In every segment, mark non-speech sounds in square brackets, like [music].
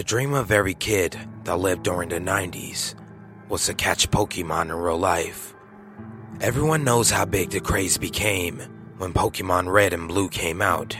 The dream of every kid that lived during the 90s was to catch Pokemon in real life. Everyone knows how big the craze became when Pokemon Red and Blue came out.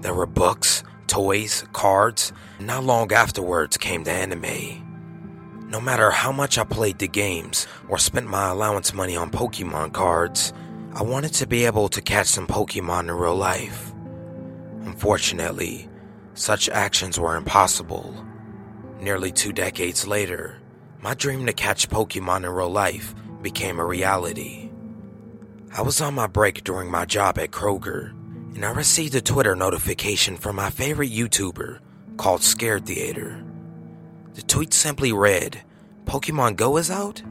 There were books, toys, cards, and not long afterwards came the anime. No matter how much I played the games or spent my allowance money on Pokemon cards, I wanted to be able to catch some Pokemon in real life. Unfortunately, such actions were impossible. Nearly two decades later, my dream to catch Pokemon in real life became a reality. I was on my break during my job at Kroger, and I received a Twitter notification from my favorite YouTuber called Scared Theater. The tweet simply read, Pokemon Go is out?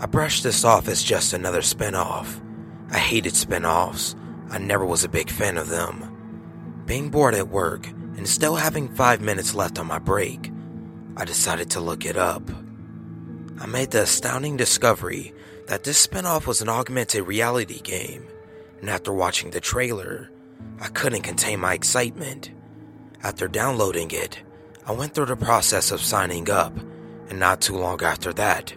I brushed this off as just another spin-off. I hated spin-offs. I never was a big fan of them. Being bored at work, and still having five minutes left on my break, I decided to look it up. I made the astounding discovery that this spinoff was an augmented reality game, and after watching the trailer, I couldn't contain my excitement. After downloading it, I went through the process of signing up, and not too long after that,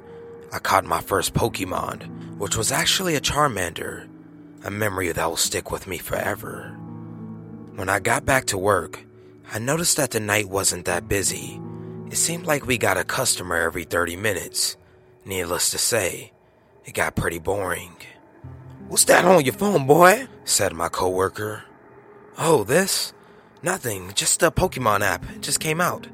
I caught my first Pokemon, which was actually a Charmander, a memory that will stick with me forever. When I got back to work, I noticed that the night wasn't that busy. It seemed like we got a customer every 30 minutes. Needless to say, it got pretty boring. What's that on your phone, boy? said my coworker. Oh, this? Nothing, just a Pokemon app. It just came out.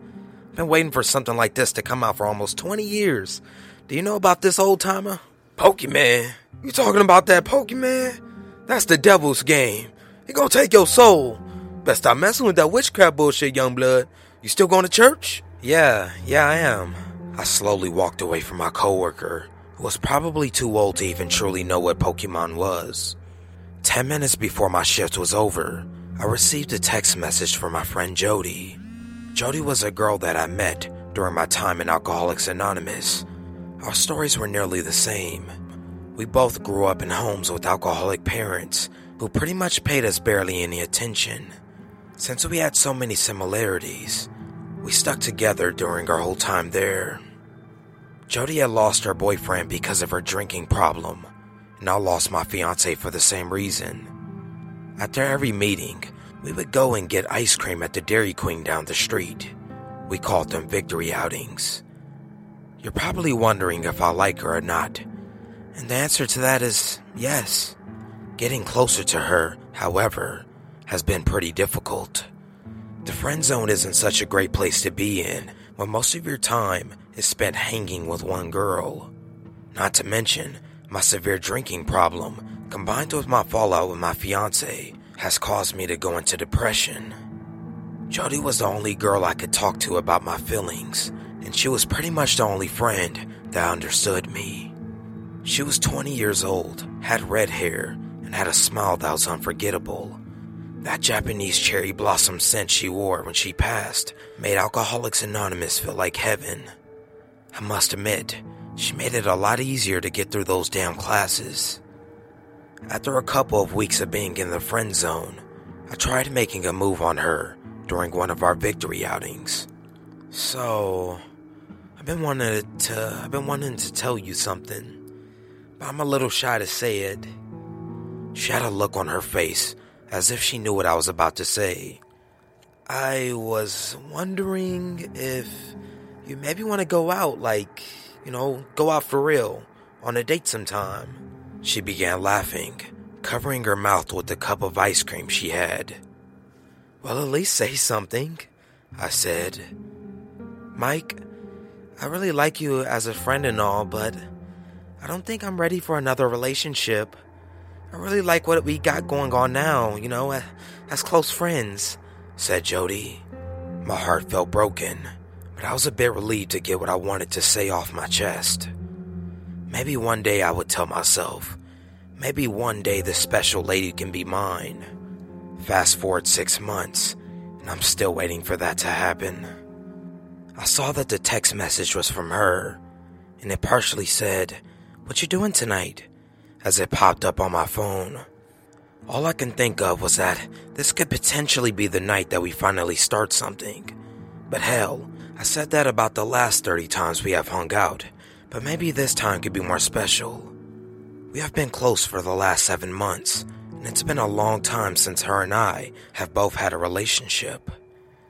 Been waiting for something like this to come out for almost 20 years. Do you know about this old timer? Pokemon? You talking about that Pokemon? That's the devil's game. He gonna take your soul. Best stop messing with that witchcraft bullshit, young blood. You still going to church? Yeah, yeah, I am. I slowly walked away from my coworker, who was probably too old to even truly know what Pokemon was. Ten minutes before my shift was over, I received a text message from my friend Jody. Jody was a girl that I met during my time in Alcoholics Anonymous. Our stories were nearly the same. We both grew up in homes with alcoholic parents who pretty much paid us barely any attention. Since we had so many similarities, we stuck together during our whole time there. Jody had lost her boyfriend because of her drinking problem, and I lost my fiance for the same reason. After every meeting, we would go and get ice cream at the Dairy Queen down the street. We called them victory outings. You're probably wondering if I like her or not, and the answer to that is yes. Getting closer to her, however, has been pretty difficult. The friend zone isn't such a great place to be in when most of your time is spent hanging with one girl. Not to mention, my severe drinking problem, combined with my fallout with my fiance, has caused me to go into depression. Jody was the only girl I could talk to about my feelings, and she was pretty much the only friend that understood me. She was 20 years old, had red hair, and had a smile that was unforgettable. That Japanese cherry blossom scent she wore when she passed made Alcoholics Anonymous feel like heaven. I must admit, she made it a lot easier to get through those damn classes. After a couple of weeks of being in the friend zone, I tried making a move on her during one of our victory outings. So, I've been wanting to I've been wanting to tell you something, but I'm a little shy to say it. She had a look on her face as if she knew what I was about to say. I was wondering if you maybe want to go out, like, you know, go out for real, on a date sometime. She began laughing, covering her mouth with the cup of ice cream she had. Well, at least say something, I said. Mike, I really like you as a friend and all, but I don't think I'm ready for another relationship. I really like what we got going on now, you know, as close friends, said Jody. My heart felt broken, but I was a bit relieved to get what I wanted to say off my chest. Maybe one day I would tell myself, maybe one day this special lady can be mine. Fast forward six months, and I'm still waiting for that to happen. I saw that the text message was from her, and it partially said, What you doing tonight? As it popped up on my phone. All I can think of was that this could potentially be the night that we finally start something. But hell, I said that about the last 30 times we have hung out, but maybe this time could be more special. We have been close for the last seven months, and it's been a long time since her and I have both had a relationship.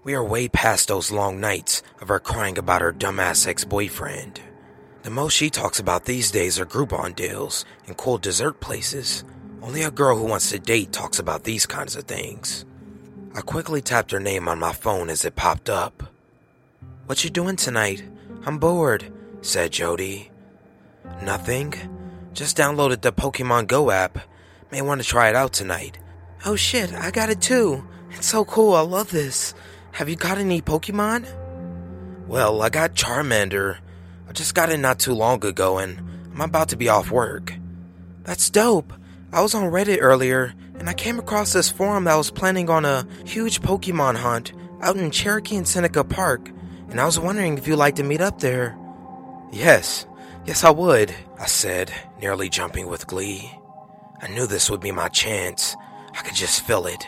We are way past those long nights of her crying about her dumbass ex boyfriend. The most she talks about these days are Groupon deals and cool dessert places. Only a girl who wants to date talks about these kinds of things. I quickly tapped her name on my phone as it popped up. What you doing tonight? I'm bored, said Jody. Nothing. Just downloaded the Pokemon Go app. May want to try it out tonight. Oh shit, I got it too. It's so cool, I love this. Have you got any Pokemon? Well, I got Charmander. I just got in not too long ago and I'm about to be off work. That's dope. I was on Reddit earlier and I came across this forum that was planning on a huge Pokemon hunt out in Cherokee and Seneca Park, and I was wondering if you'd like to meet up there. Yes, yes, I would, I said, nearly jumping with glee. I knew this would be my chance. I could just feel it.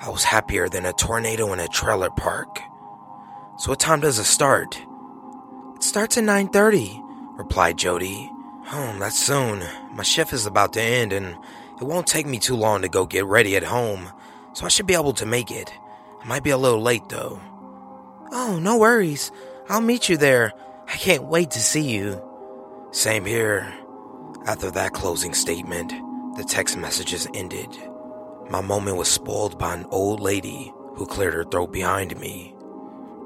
I was happier than a tornado in a trailer park. So what time does it start? Starts at 9:30, replied Jody. Oh, that's soon. My shift is about to end and it won't take me too long to go get ready at home, so I should be able to make it. I might be a little late though. Oh, no worries. I'll meet you there. I can't wait to see you. Same here. After that closing statement, the text messages ended. My moment was spoiled by an old lady who cleared her throat behind me.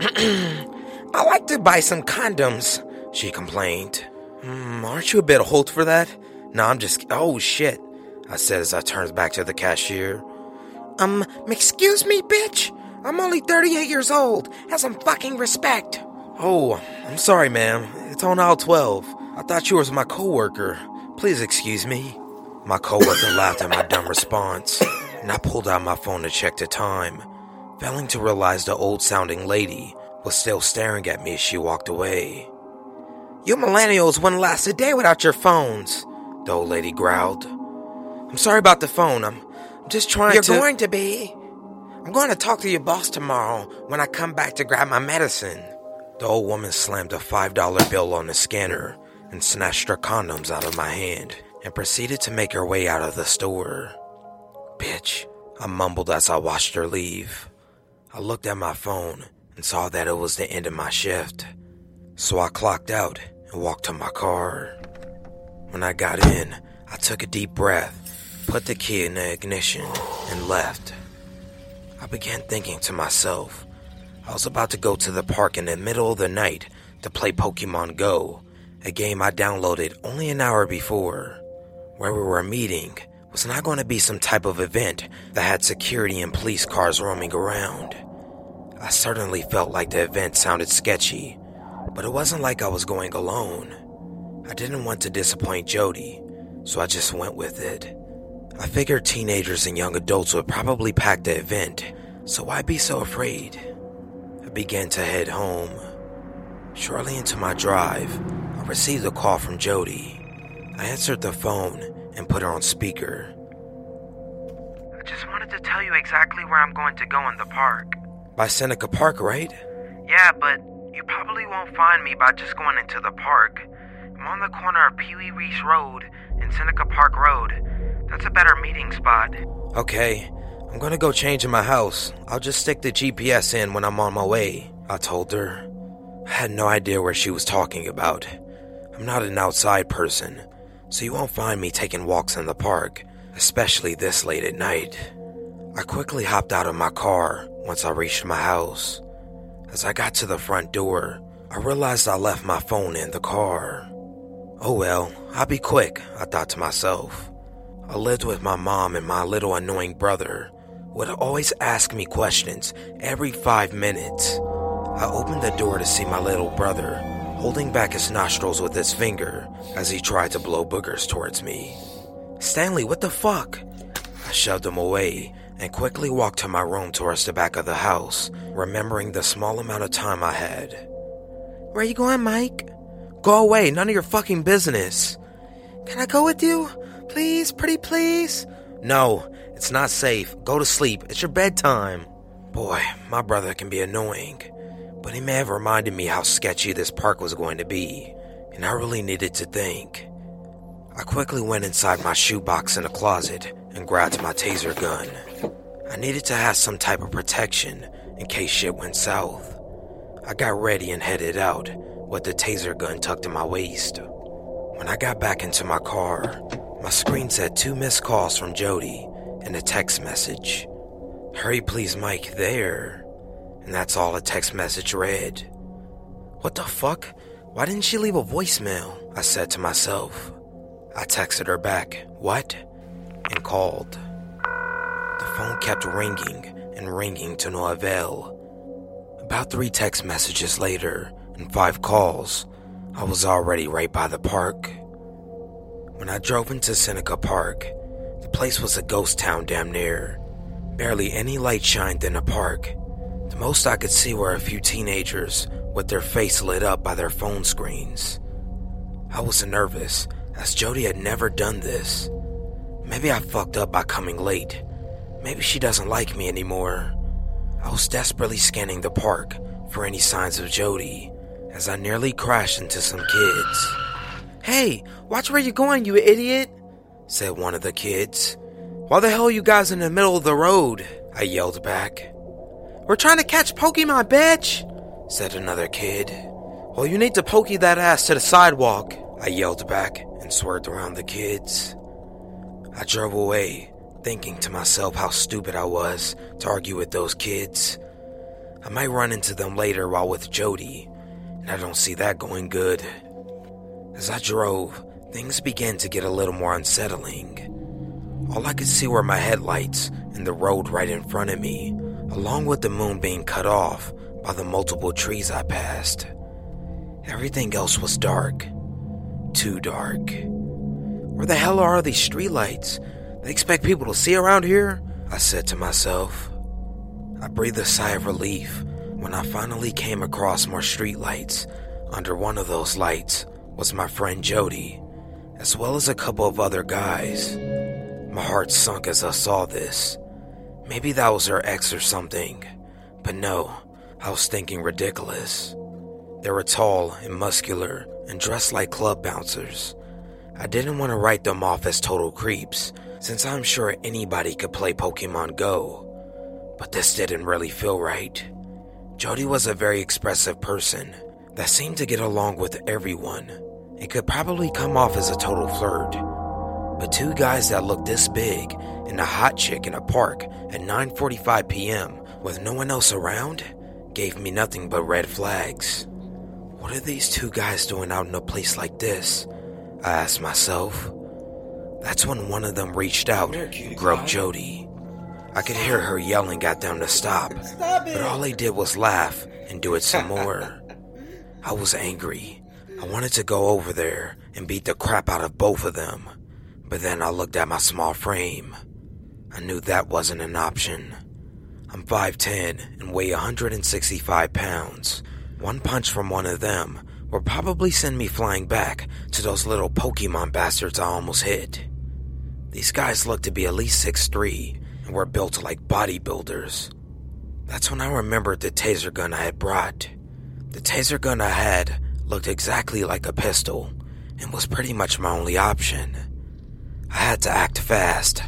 [clears throat] I like to buy some condoms, she complained. Mm, aren't you a bit old for that? No, I'm just. Oh shit, I said as I turned back to the cashier. Um, excuse me, bitch? I'm only 38 years old. Have some fucking respect. Oh, I'm sorry, ma'am. It's on aisle 12. I thought you was my coworker. Please excuse me. My coworker [laughs] laughed at my dumb response, and I pulled out my phone to check the time, failing to realize the old sounding lady was still staring at me as she walked away. You millennials wouldn't last a day without your phones, the old lady growled. I'm sorry about the phone. I'm, I'm just trying You're to. You're going to be. I'm going to talk to your boss tomorrow when I come back to grab my medicine. The old woman slammed a $5 bill on the scanner and snatched her condoms out of my hand and proceeded to make her way out of the store. Bitch, I mumbled as I watched her leave. I looked at my phone and saw that it was the end of my shift. So I clocked out and walked to my car. When I got in, I took a deep breath, put the key in the ignition, and left. I began thinking to myself, I was about to go to the park in the middle of the night to play Pokemon Go, a game I downloaded only an hour before. Where we were meeting was not going to be some type of event that had security and police cars roaming around. I certainly felt like the event sounded sketchy, but it wasn't like I was going alone. I didn't want to disappoint Jody, so I just went with it. I figured teenagers and young adults would probably pack the event, so why be so afraid? I began to head home. Shortly into my drive, I received a call from Jody. I answered the phone and put her on speaker. I just wanted to tell you exactly where I'm going to go in the park. By Seneca Park, right? Yeah, but you probably won't find me by just going into the park. I'm on the corner of Pee Wee Reese Road and Seneca Park Road. That's a better meeting spot. Okay. I'm gonna go change in my house. I'll just stick the GPS in when I'm on my way, I told her. I had no idea where she was talking about. I'm not an outside person, so you won't find me taking walks in the park, especially this late at night. I quickly hopped out of my car once I reached my house. As I got to the front door, I realized I left my phone in the car. Oh well, I'll be quick, I thought to myself. I lived with my mom and my little annoying brother, who would always ask me questions every five minutes. I opened the door to see my little brother holding back his nostrils with his finger as he tried to blow boogers towards me. Stanley, what the fuck? I shoved him away and quickly walked to my room towards the back of the house, remembering the small amount of time I had. Where are you going, Mike? Go away, none of your fucking business. Can I go with you? Please, pretty please? No, it's not safe. Go to sleep. It's your bedtime. Boy, my brother can be annoying. but he may have reminded me how sketchy this park was going to be, and I really needed to think. I quickly went inside my shoebox in a closet and grabbed my taser gun. I needed to have some type of protection in case shit went south. I got ready and headed out with the taser gun tucked in my waist. When I got back into my car, my screen said two missed calls from Jody and a text message. Hurry please, Mike, there. And that's all the text message read. What the fuck? Why didn't she leave a voicemail? I said to myself. I texted her back, what? And called. The phone kept ringing and ringing to no avail. About three text messages later and five calls, I was already right by the park. When I drove into Seneca Park, the place was a ghost town damn near. Barely any light shined in the park. The most I could see were a few teenagers with their face lit up by their phone screens. I was nervous, as Jody had never done this. Maybe I fucked up by coming late. Maybe she doesn't like me anymore. I was desperately scanning the park for any signs of Jody as I nearly crashed into some kids. Hey, watch where you're going, you idiot, said one of the kids. Why the hell are you guys in the middle of the road? I yelled back. We're trying to catch Pokemon, bitch, said another kid. Well, you need to pokey that ass to the sidewalk, I yelled back and swerved around the kids. I drove away, thinking to myself how stupid I was to argue with those kids. I might run into them later while with Jody, and I don't see that going good. As I drove, things began to get a little more unsettling. All I could see were my headlights and the road right in front of me, along with the moon being cut off by the multiple trees I passed. Everything else was dark. Too dark. Where the hell are these streetlights? They expect people to see around here? I said to myself. I breathed a sigh of relief when I finally came across more streetlights. Under one of those lights was my friend Jody, as well as a couple of other guys. My heart sunk as I saw this. Maybe that was her ex or something. But no, I was thinking ridiculous. They were tall and muscular and dressed like club bouncers. I didn't want to write them off as total creeps, since I'm sure anybody could play Pokemon Go. But this didn't really feel right. Jody was a very expressive person that seemed to get along with everyone it could probably come off as a total flirt. But two guys that looked this big and a hot chick in a park at 9:45 p.m. with no one else around gave me nothing but red flags. What are these two guys doing out in a place like this? I asked myself. That's when one of them reached out and groped Jody. I could hear her yelling at them to stop, but all they did was laugh and do it some more. [laughs] I was angry I wanted to go over there and beat the crap out of both of them, but then I looked at my small frame. I knew that wasn't an option. I'm 5'10 and weigh 165 pounds. One punch from one of them would probably send me flying back to those little Pokemon bastards I almost hit. These guys looked to be at least 6'3 and were built like bodybuilders. That's when I remembered the taser gun I had brought. The taser gun I had looked exactly like a pistol and was pretty much my only option. I had to act fast,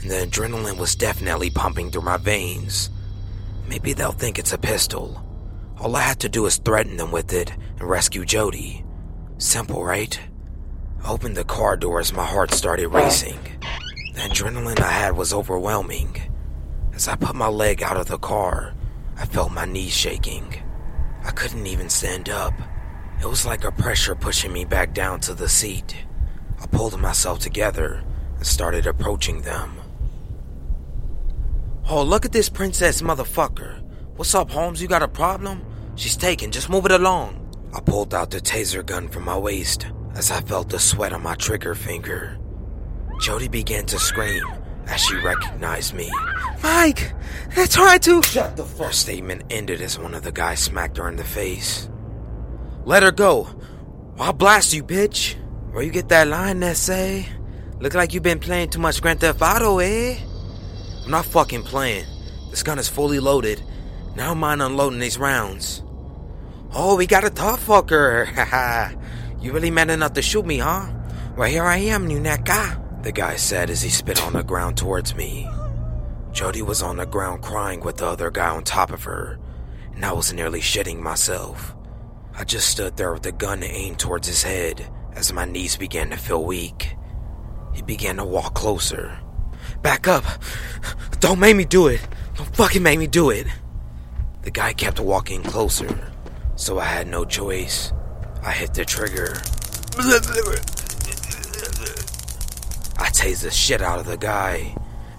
and the adrenaline was definitely pumping through my veins. Maybe they'll think it's a pistol. All I had to do is threaten them with it and rescue Jody. Simple, right? Opened the car door as my heart started racing. The adrenaline I had was overwhelming. As I put my leg out of the car, I felt my knees shaking. I couldn't even stand up. It was like a pressure pushing me back down to the seat. I pulled myself together and started approaching them. Oh, look at this princess motherfucker. What's up, Holmes? You got a problem? She's taken. Just move it along. I pulled out the taser gun from my waist as I felt the sweat on my trigger finger. Jody began to scream as she recognized me. Mike, that's hard to. Shut the fuck. Her statement ended as one of the guys smacked her in the face. Let her go. I'll blast you, bitch. Where you get that line that say? Look like you been playing too much Grand Theft Auto, eh? I'm not fucking playing. This gun is fully loaded. Now mind unloading these rounds. Oh, we got a tough fucker. [laughs] you really man enough to shoot me, huh? Well, here I am, Nuneka. The guy said as he spit on the ground towards me. Jody was on the ground crying with the other guy on top of her, and I was nearly shitting myself. I just stood there with the gun aimed towards his head as my knees began to feel weak. He began to walk closer. Back up! Don't make me do it! Don't fucking make me do it! The guy kept walking closer, so I had no choice. I hit the trigger. I tased the shit out of the guy,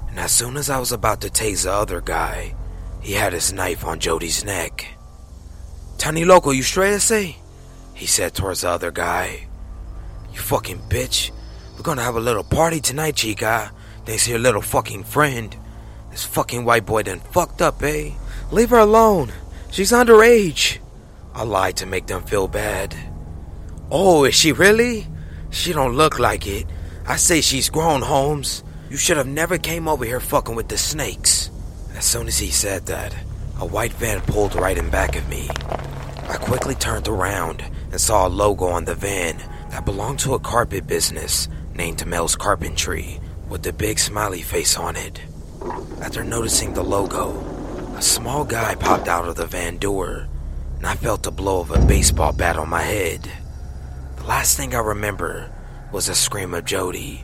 and as soon as I was about to tase the other guy, he had his knife on Jody's neck. Tiny Loco, you straight to say? He said towards the other guy. You fucking bitch. We're gonna have a little party tonight, chica. Thanks to your little fucking friend. This fucking white boy done fucked up, eh? Leave her alone. She's underage. I lied to make them feel bad. Oh, is she really? She don't look like it. I say she's grown, Holmes. You should have never came over here fucking with the snakes. As soon as he said that, a white van pulled right in back of me. I quickly turned around and saw a logo on the van that belonged to a carpet business named Mel's Carpentry with the big smiley face on it. After noticing the logo, a small guy popped out of the van door, and I felt the blow of a baseball bat on my head. Last thing I remember was a scream of Jody.